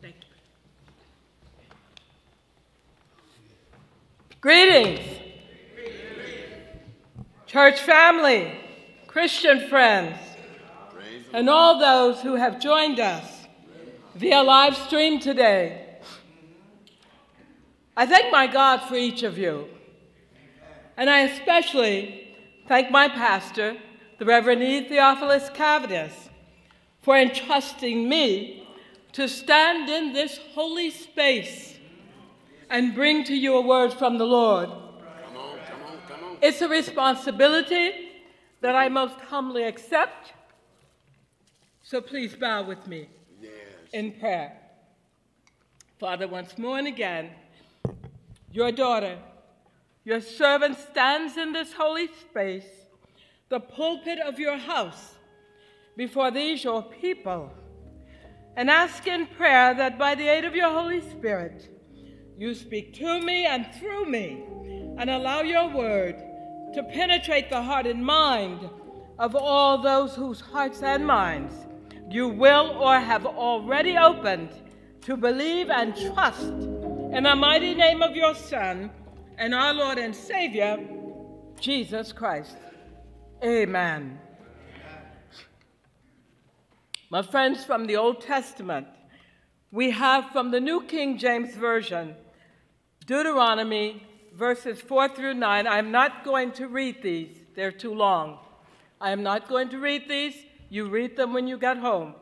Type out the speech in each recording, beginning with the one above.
Thank you. Greetings, church family, Christian friends, and all those who have joined us via live stream today. I thank my God for each of you, and I especially thank my pastor, the Reverend E. Theophilus Caviness, for entrusting me to stand in this holy space and bring to you a word from the Lord. Come on, come on, come on. It's a responsibility that I most humbly accept. So please bow with me Yes. in prayer. Father, once more and again, your daughter, your servant stands in this holy space, the pulpit of your house, before these your people, and ask in prayer that by the aid of your Holy Spirit, you speak to me and through me, and allow your word to penetrate the heart and mind of all those whose hearts and minds you will or have already opened to believe and trust in the mighty name of your Son and our Lord and Savior, Jesus Christ. Amen. My friends, from the Old Testament, we have from the New King James Version Deuteronomy verses 4 through 9. I'm not going to read these, they're too long. I am not going to read these. You read them when you get home.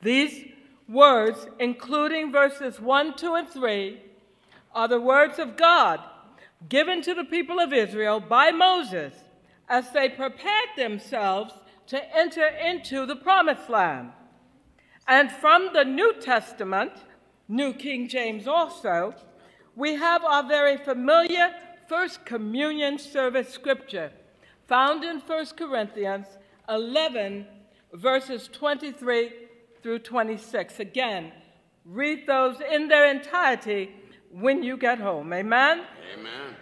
These words, including verses 1, 2, and 3, are the words of God given to the people of Israel by Moses as they prepared themselves to enter into the promised land. And from the New Testament, New King James also, we have our very familiar First Communion service scripture found in 1 Corinthians 11, verses 23 through 26. Again, read those in their entirety when you get home. Amen? Amen.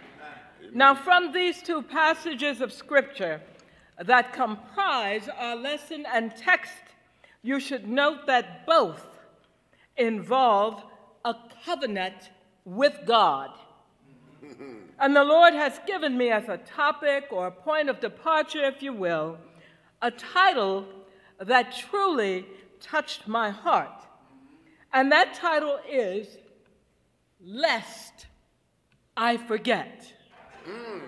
Now, from these two passages of Scripture that comprise our lesson and text, you should note that both involve a covenant with God. And the Lord has given me as a topic or a point of departure, if you will, a title that truly touched my heart. And that title is Lest I Forget. Hmm,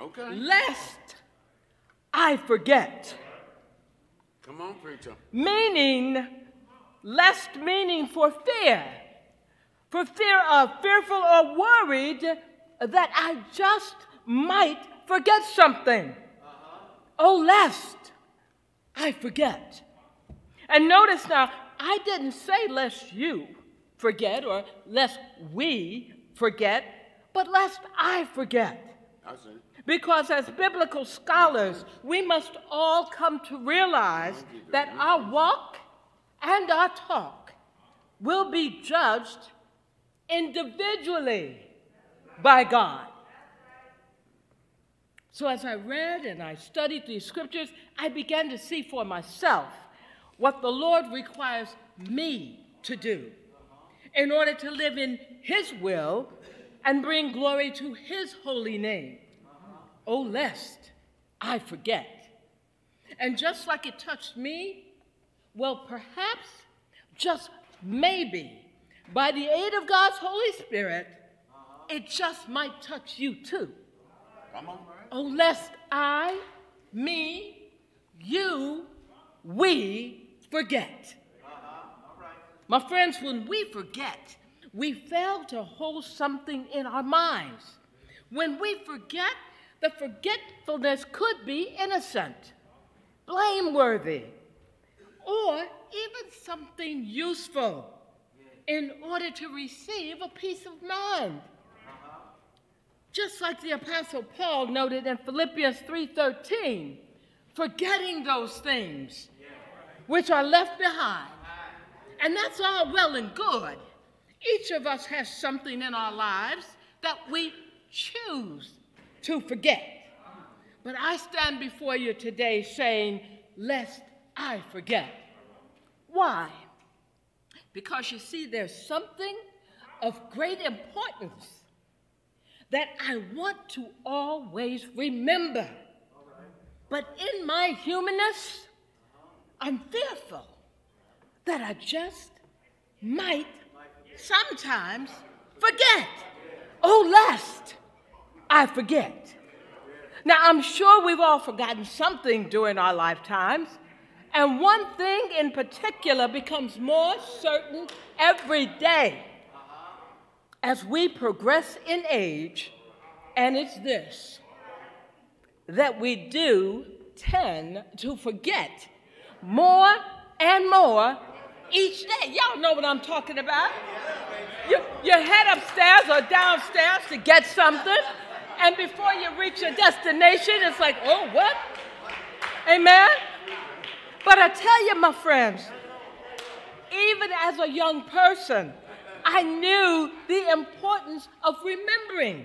okay. Lest I forget. Come on, preacher. Meaning, lest meaning for fear. For fear of fearful or worried that I just might forget something. Uh-huh. Oh, lest I forget. And notice now, I didn't say lest you forget or lest we forget, but lest I forget. I see. Because as biblical scholars, we must all come to realize that our walk and our talk will be judged individually by God. So as I read and I studied these scriptures, I began to see for myself what the Lord requires me to do in order to live in His will and bring glory to His holy name. Oh, lest I forget. And just like it touched me, well, perhaps, just maybe, by the aid of God's Holy Spirit, uh-huh. it just might touch you too. Come on. Oh, lest I, me, you, we forget. Uh-huh. My friends, when we forget, we fail to hold something in our minds. When we forget, the forgetfulness could be innocent, blameworthy, or even something useful in order to receive a peace of mind. Just like the apostle Paul noted in Philippians 3:13, forgetting those things which are left behind. And that's all well and good. Each of us has something in our lives that we choose to forget. But I stand before you today saying, lest I forget. Why? Because you see, there's something of great importance that I want to always remember. But in my humanness, I'm fearful that I just might sometimes forget. Oh, lest I forget. Now, I'm sure we've all forgotten something during our lifetimes, and one thing in particular becomes more certain every day as we progress in age, and it's this that we do tend to forget more and more each day. Y'all know what I'm talking about. You, you head upstairs or downstairs to get something, and before you reach your destination, it's like, oh, what? Amen? But I tell you, my friends, even as a young person, I knew the importance of remembering.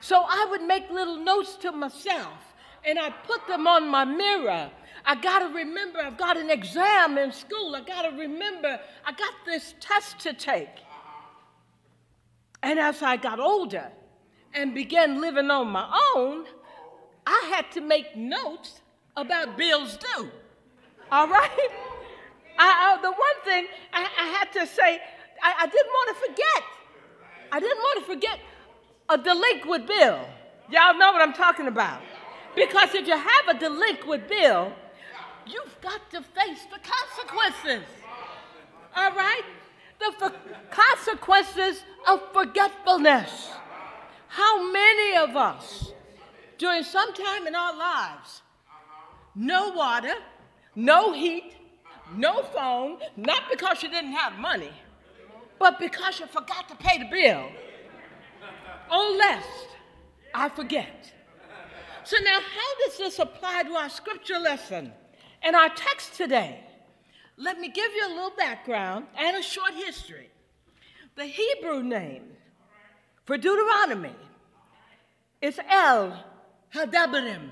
So I would make little notes to myself and I put them on my mirror. I got to remember I've got an exam in school. I got to remember I got this test to take. And as I got older and began living on my own, I had to make notes about bills due. All right? I, I, the one thing I, I had to say, I, I didn't want to forget. I didn't want to forget a delinquent bill. Y'all know what I'm talking about. Because if you have a delinquent bill, you've got to face the consequences. All right? The consequences of forgetfulness. How many of us, during some time in our lives, no water, no heat, no phone, not because you didn't have money, but because you forgot to pay the bill. Oh, lest I forget. So, now how does this apply to our scripture lesson and our text today? Let me give you a little background and a short history. The Hebrew name for Deuteronomy it's El Hadabarim,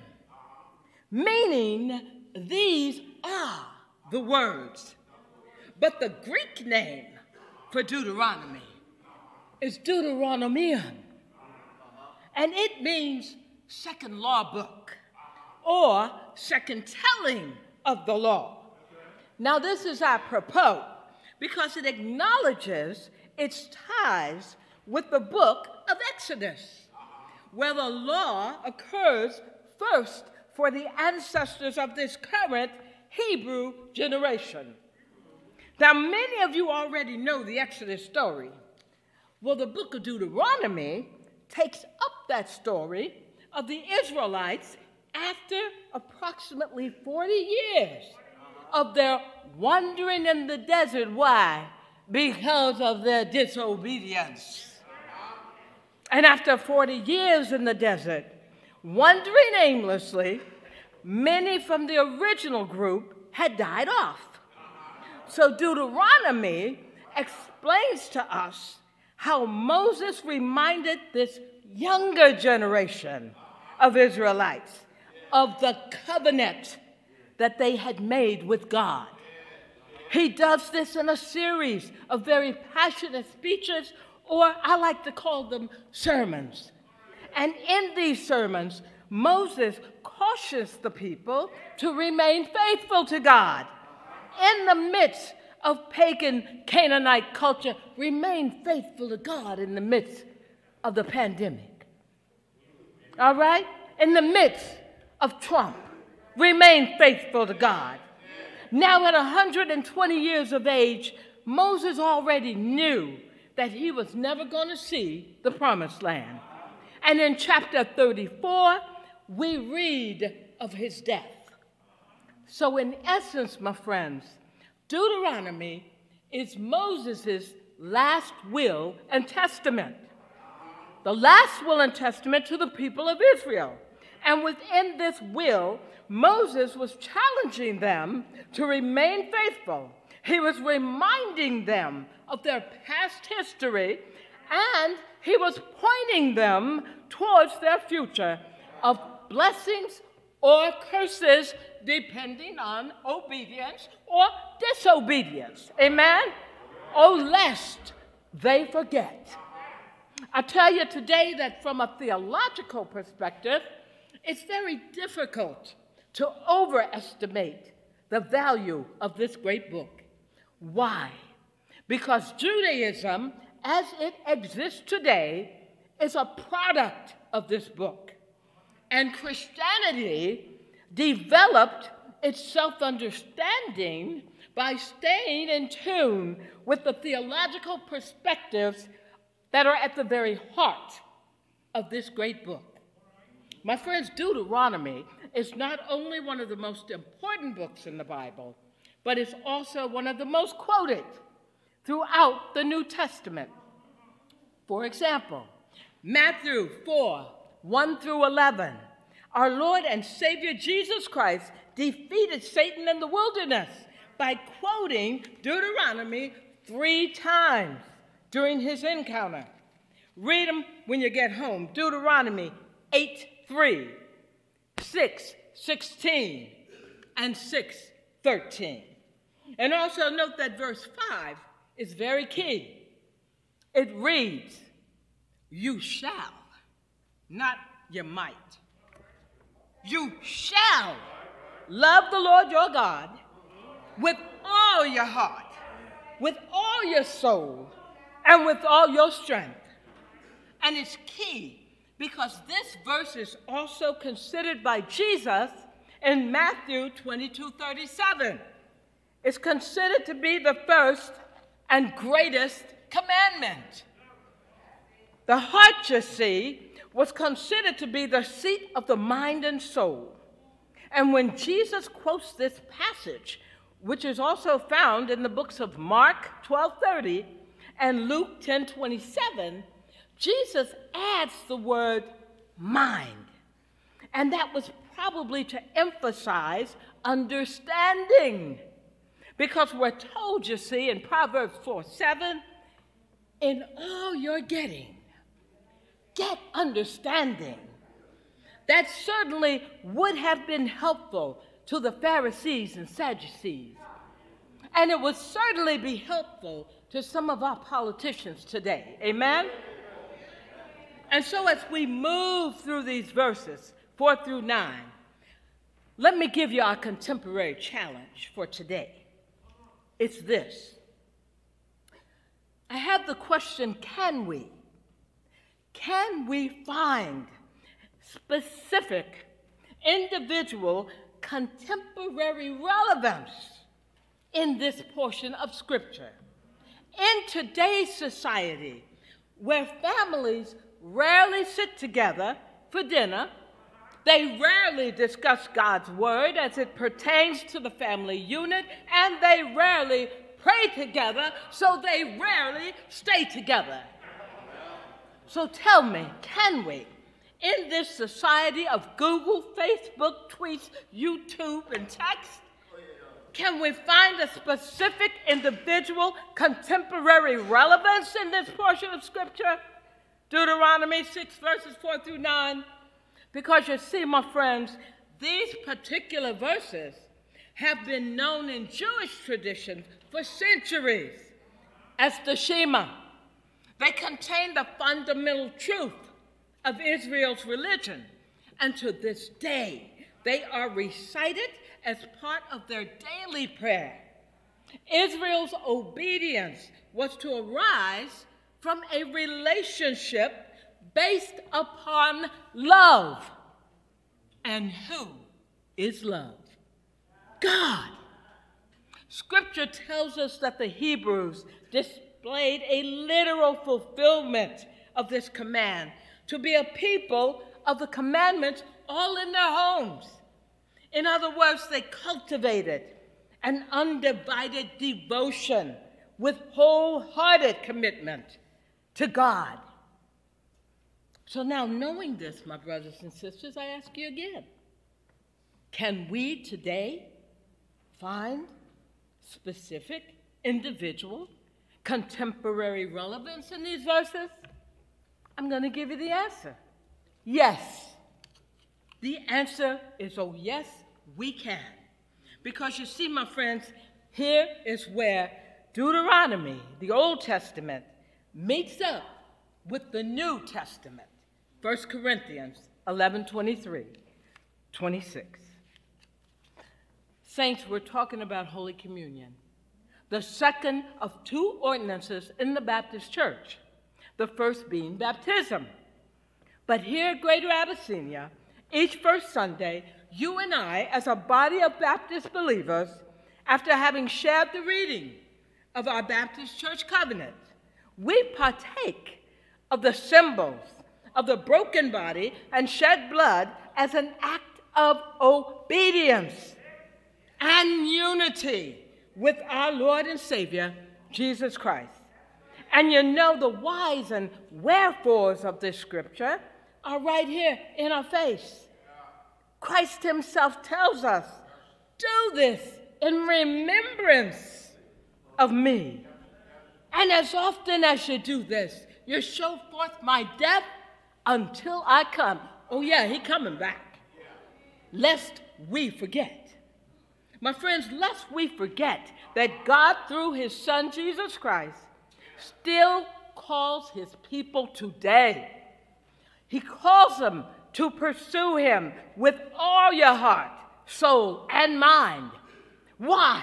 meaning these are the words. But the Greek name for Deuteronomy is Deuteronomion, and it means second law book or second telling of the law. Now, this is apropos because it acknowledges its ties with the book of Exodus, where the law occurs first for the ancestors of this current Hebrew generation. Now, many of you already know the Exodus story. Well, the book of Deuteronomy takes up that story of the Israelites after approximately 40 years of their wandering in the desert. Why? Because of their disobedience. And after 40 years in the desert, wandering aimlessly, many from the original group had died off. So Deuteronomy explains to us how Moses reminded this younger generation of Israelites of the covenant that they had made with God. He does this in a series of very passionate speeches, or I like to call them sermons. And in these sermons, Moses cautions the people to remain faithful to God in the midst of pagan Canaanite culture. Remain faithful to God in the midst of the pandemic. All right? In the midst of Trump, remain faithful to God. Now, at 120 years of age, Moses already knew that he was never going to see the promised land. And in chapter 34, we read of his death. So, in essence, my friends, Deuteronomy is Moses' last will and testament. The last will and testament to the people of Israel. And within this will, Moses was challenging them to remain faithful. He was reminding them of their past history, and he was pointing them towards their future of blessings or curses, depending on obedience or disobedience. Amen? Oh, lest they forget. I tell you today that from a theological perspective, it's very difficult to overestimate the value of this great book. Why? Because Judaism, as it exists today, is a product of this book. And Christianity developed its self understanding by staying in tune with the theological perspectives that are at the very heart of this great book. My friends, Deuteronomy is not only one of the most important books in the Bible, but it's also one of the most quoted throughout the New Testament. For example, Matthew 4 1 through 11. Our Lord and Savior Jesus Christ defeated Satan in the wilderness by quoting Deuteronomy three times during his encounter. Read them when you get home. Deuteronomy 8 3, 6 16, and 6 13. And also note that verse 5 is very key. It reads, You shall, not you might. You shall love the Lord your God with all your heart, with all your soul, and with all your strength. And it's key because this verse is also considered by Jesus in Matthew 22 37. It's considered to be the first and greatest commandment. The heart, you see, was considered to be the seat of the mind and soul. And when Jesus quotes this passage, which is also found in the books of Mark 12:30 and Luke 10:27, Jesus adds the word mind. And that was probably to emphasize understanding. Because we're told, you see, in Proverbs 4 7, in all you're getting, get understanding. That certainly would have been helpful to the Pharisees and Sadducees. And it would certainly be helpful to some of our politicians today. Amen? And so, as we move through these verses, four through nine, let me give you our contemporary challenge for today. It's this I have the question can we? Can we find specific, individual, contemporary relevance in this portion of Scripture? In today's society, where families rarely sit together for dinner, they rarely discuss God's word as it pertains to the family unit, and they rarely pray together, so they rarely stay together. So tell me, can we, in this society of Google, Facebook, tweets, YouTube, and text, can we find a specific individual contemporary relevance in this portion of Scripture? Deuteronomy 6, verses 4 through 9. Because you see, my friends, these particular verses have been known in Jewish tradition for centuries as the Shema. They contain the fundamental truth of Israel's religion. And to this day, they are recited as part of their daily prayer. Israel's obedience was to arise from a relationship based upon love. And who is love? God. Scripture tells us that the Hebrews displayed a literal fulfillment of this command to be a people of the commandments all in their homes. In other words, they cultivated an undivided devotion with wholehearted commitment to God. So now, knowing this, my brothers and sisters, I ask you again can we today find specific, individual, contemporary relevance in these verses? I'm going to give you the answer yes. The answer is oh, yes, we can. Because you see, my friends, here is where Deuteronomy, the Old Testament, meets up with the New Testament. 1 Corinthians 11 23, 26. Saints, we're talking about Holy Communion, the second of two ordinances in the Baptist Church, the first being baptism. But here at Greater Abyssinia, each first Sunday, you and I, as a body of Baptist believers, after having shared the reading of our Baptist church covenant, we partake of the symbols of the broken body and shed blood as an act of obedience and unity with our Lord and Savior, Jesus Christ. And you know, the whys and wherefores of this scripture are right here in our face. Christ Himself tells us, Do this in remembrance of me. And as often as you do this, you show forth my death until I come. Oh, yeah, He coming back. Lest we forget. My friends, lest we forget that God, through his Son Jesus Christ, still calls his people today. He calls them to pursue him with all your heart, soul, and mind. Why?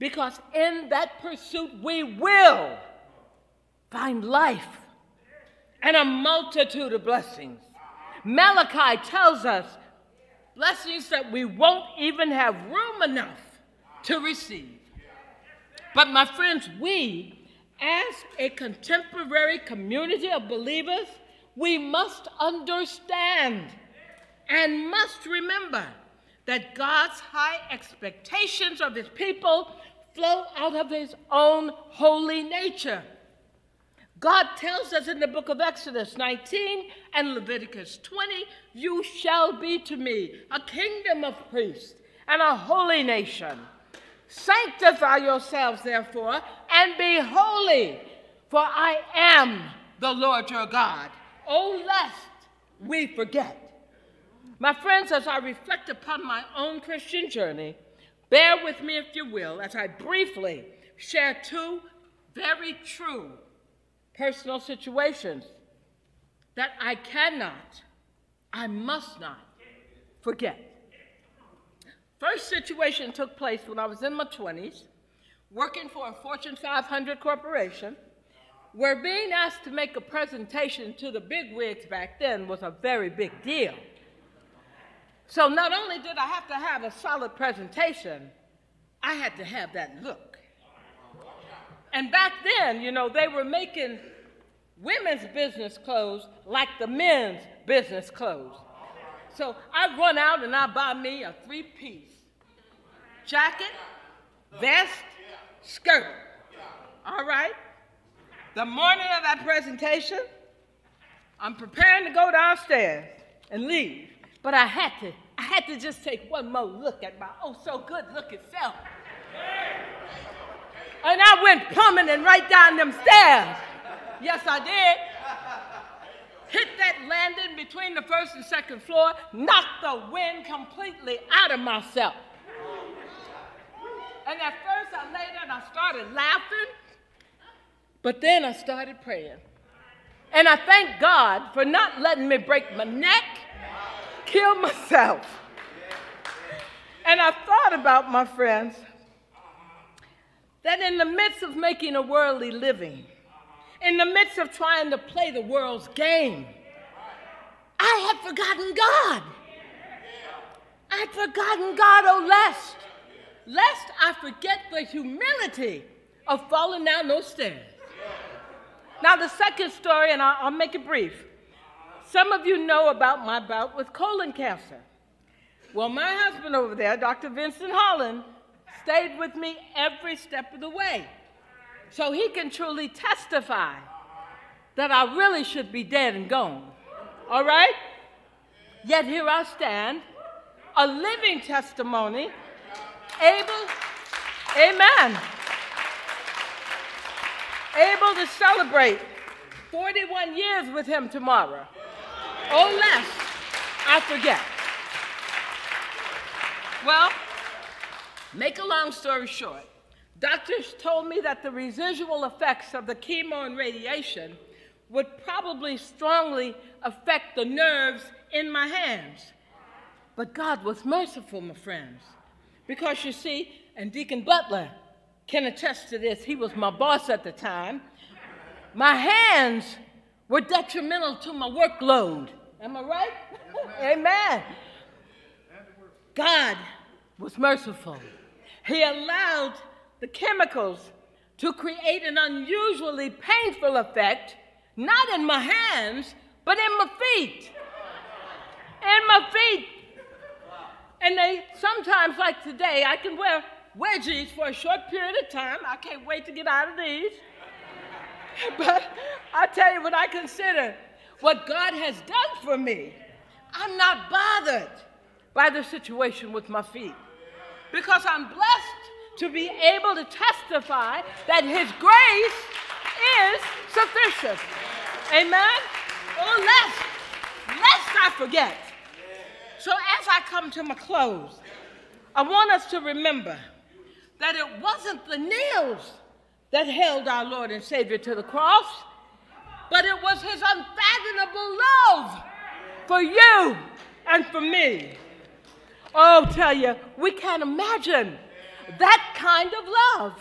Because in that pursuit we will find life and a multitude of blessings. Malachi tells us blessings that we won't even have room enough to receive. But, my friends, we, as a contemporary community of believers, we must understand and must remember that God's high expectations of his people flow out of his own holy nature. God tells us in the book of Exodus 19 and Leviticus 20, You shall be to me a kingdom of priests and a holy nation. Sanctify yourselves, therefore, and be holy, for I am the Lord your God. Oh, lest we forget. My friends, as I reflect upon my own Christian journey, bear with me, if you will, as I briefly share two very true personal situations that I cannot, I must not forget. First situation took place when I was in my 20s, working for a Fortune 500 corporation, where being asked to make a presentation to the big wigs back then was a very big deal. So not only did I have to have a solid presentation, I had to have that look. And back then, you know, they were making women's business clothes like the men's business clothes. So I run out and I buy me a three piece jacket, vest, skirt. All right? The morning of that presentation, I'm preparing to go downstairs and leave. But I had to, I had to just take one more look at my oh so good looking self. And I went plummeting right down them stairs. Yes, I did. Hit that landing between the first and second floor, knocked the wind completely out of myself. And at first I lay there and I started laughing, but then I started praying. And I thank God for not letting me break my neck, kill myself. And I thought about my friends that in the midst of making a worldly living, in the midst of trying to play the world's game, I had forgotten God. I had forgotten God, oh, lest, lest I forget the humility of falling down those stairs. Now, the second story, and I'll, I'll make it brief. Some of you know about my bout with colon cancer. Well, my husband over there, Dr. Vincent Holland, stayed with me every step of the way. So he can truly testify that I really should be dead and gone. All right? Yet here I stand, a living testimony, able, amen, able to celebrate 41 years with him tomorrow. Oh, less, I forget. Well, make a long story short, Doctors told me that the residual effects of the chemo and radiation would probably strongly affect the nerves in my hands. But God was merciful, my friends. Because you see, and Deacon Butler can attest to this, he was my boss at the time. My hands were detrimental to my workload. Am I right? Amen. God was merciful. He allowed the chemicals to create an unusually painful effect, not in my hands, but in my feet. In my feet. And they sometimes, like today, I can wear wedgies for a short period of time. I can't wait to get out of these. but I tell you what I consider what God has done for me. I'm not bothered by the situation with my feet because I'm blessed to be able to testify that His grace is sufficient. Amen? Oh, lest, lest I forget. So as I come to my close, I want us to remember that it wasn't the nails that held our Lord and Savior to the cross, but it was his unfathomable love for you and for me. Oh, tell you, we can't imagine that kind of love.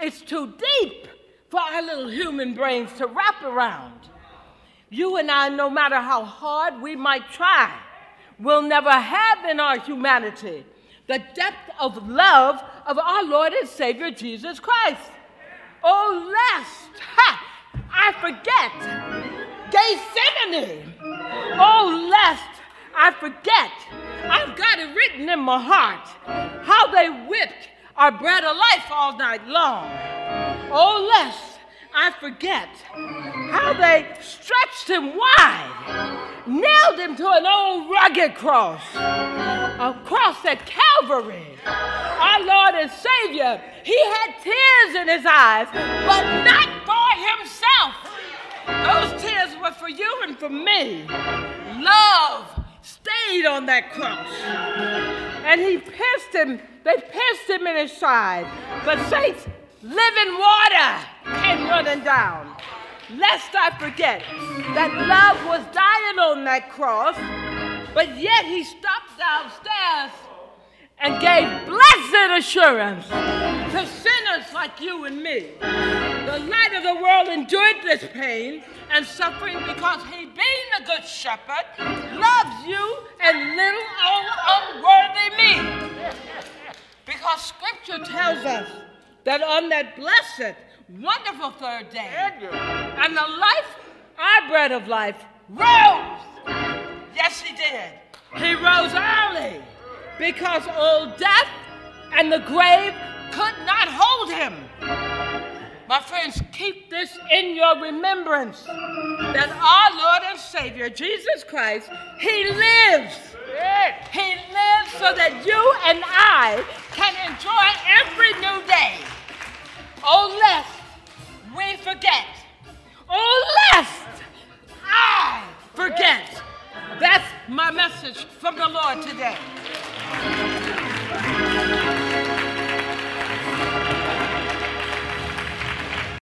It's too deep for our little human brains to wrap around. You and I, no matter how hard we might try, will never have in our humanity the depth of love of our Lord and Savior Jesus Christ. Oh, lest ha, I forget Gethsemane. Oh, lest I forget. I've got it written in my heart how they whipped our bread of life all night long. Oh, lest I forget how they stretched him wide, nailed him to an old rugged cross, a cross at Calvary. Our Lord and Savior, he had tears in his eyes, but not for himself. Those tears were for you and for me. Love on that cross. And he pierced him, they pierced him in his side. But saints, living water came running down. Lest I forget that love was dying on that cross, but yet he stopped downstairs and gave blessed assurance to sinners like you and me. The light of the world endured this pain and suffering because he, being the good shepherd, loves you and little unworthy me. Because scripture tells us that on that blessed, wonderful third day, and the life, our bread of life, rose. Yes, he did. He rose early because old death and the grave could not hold him. My friends, keep this in your remembrance that our Lord and Savior, Jesus Christ, He lives. He lives so that you and I can enjoy every new day. Oh, lest we forget. Oh, lest I forget. That's my message from the Lord today. Thank you.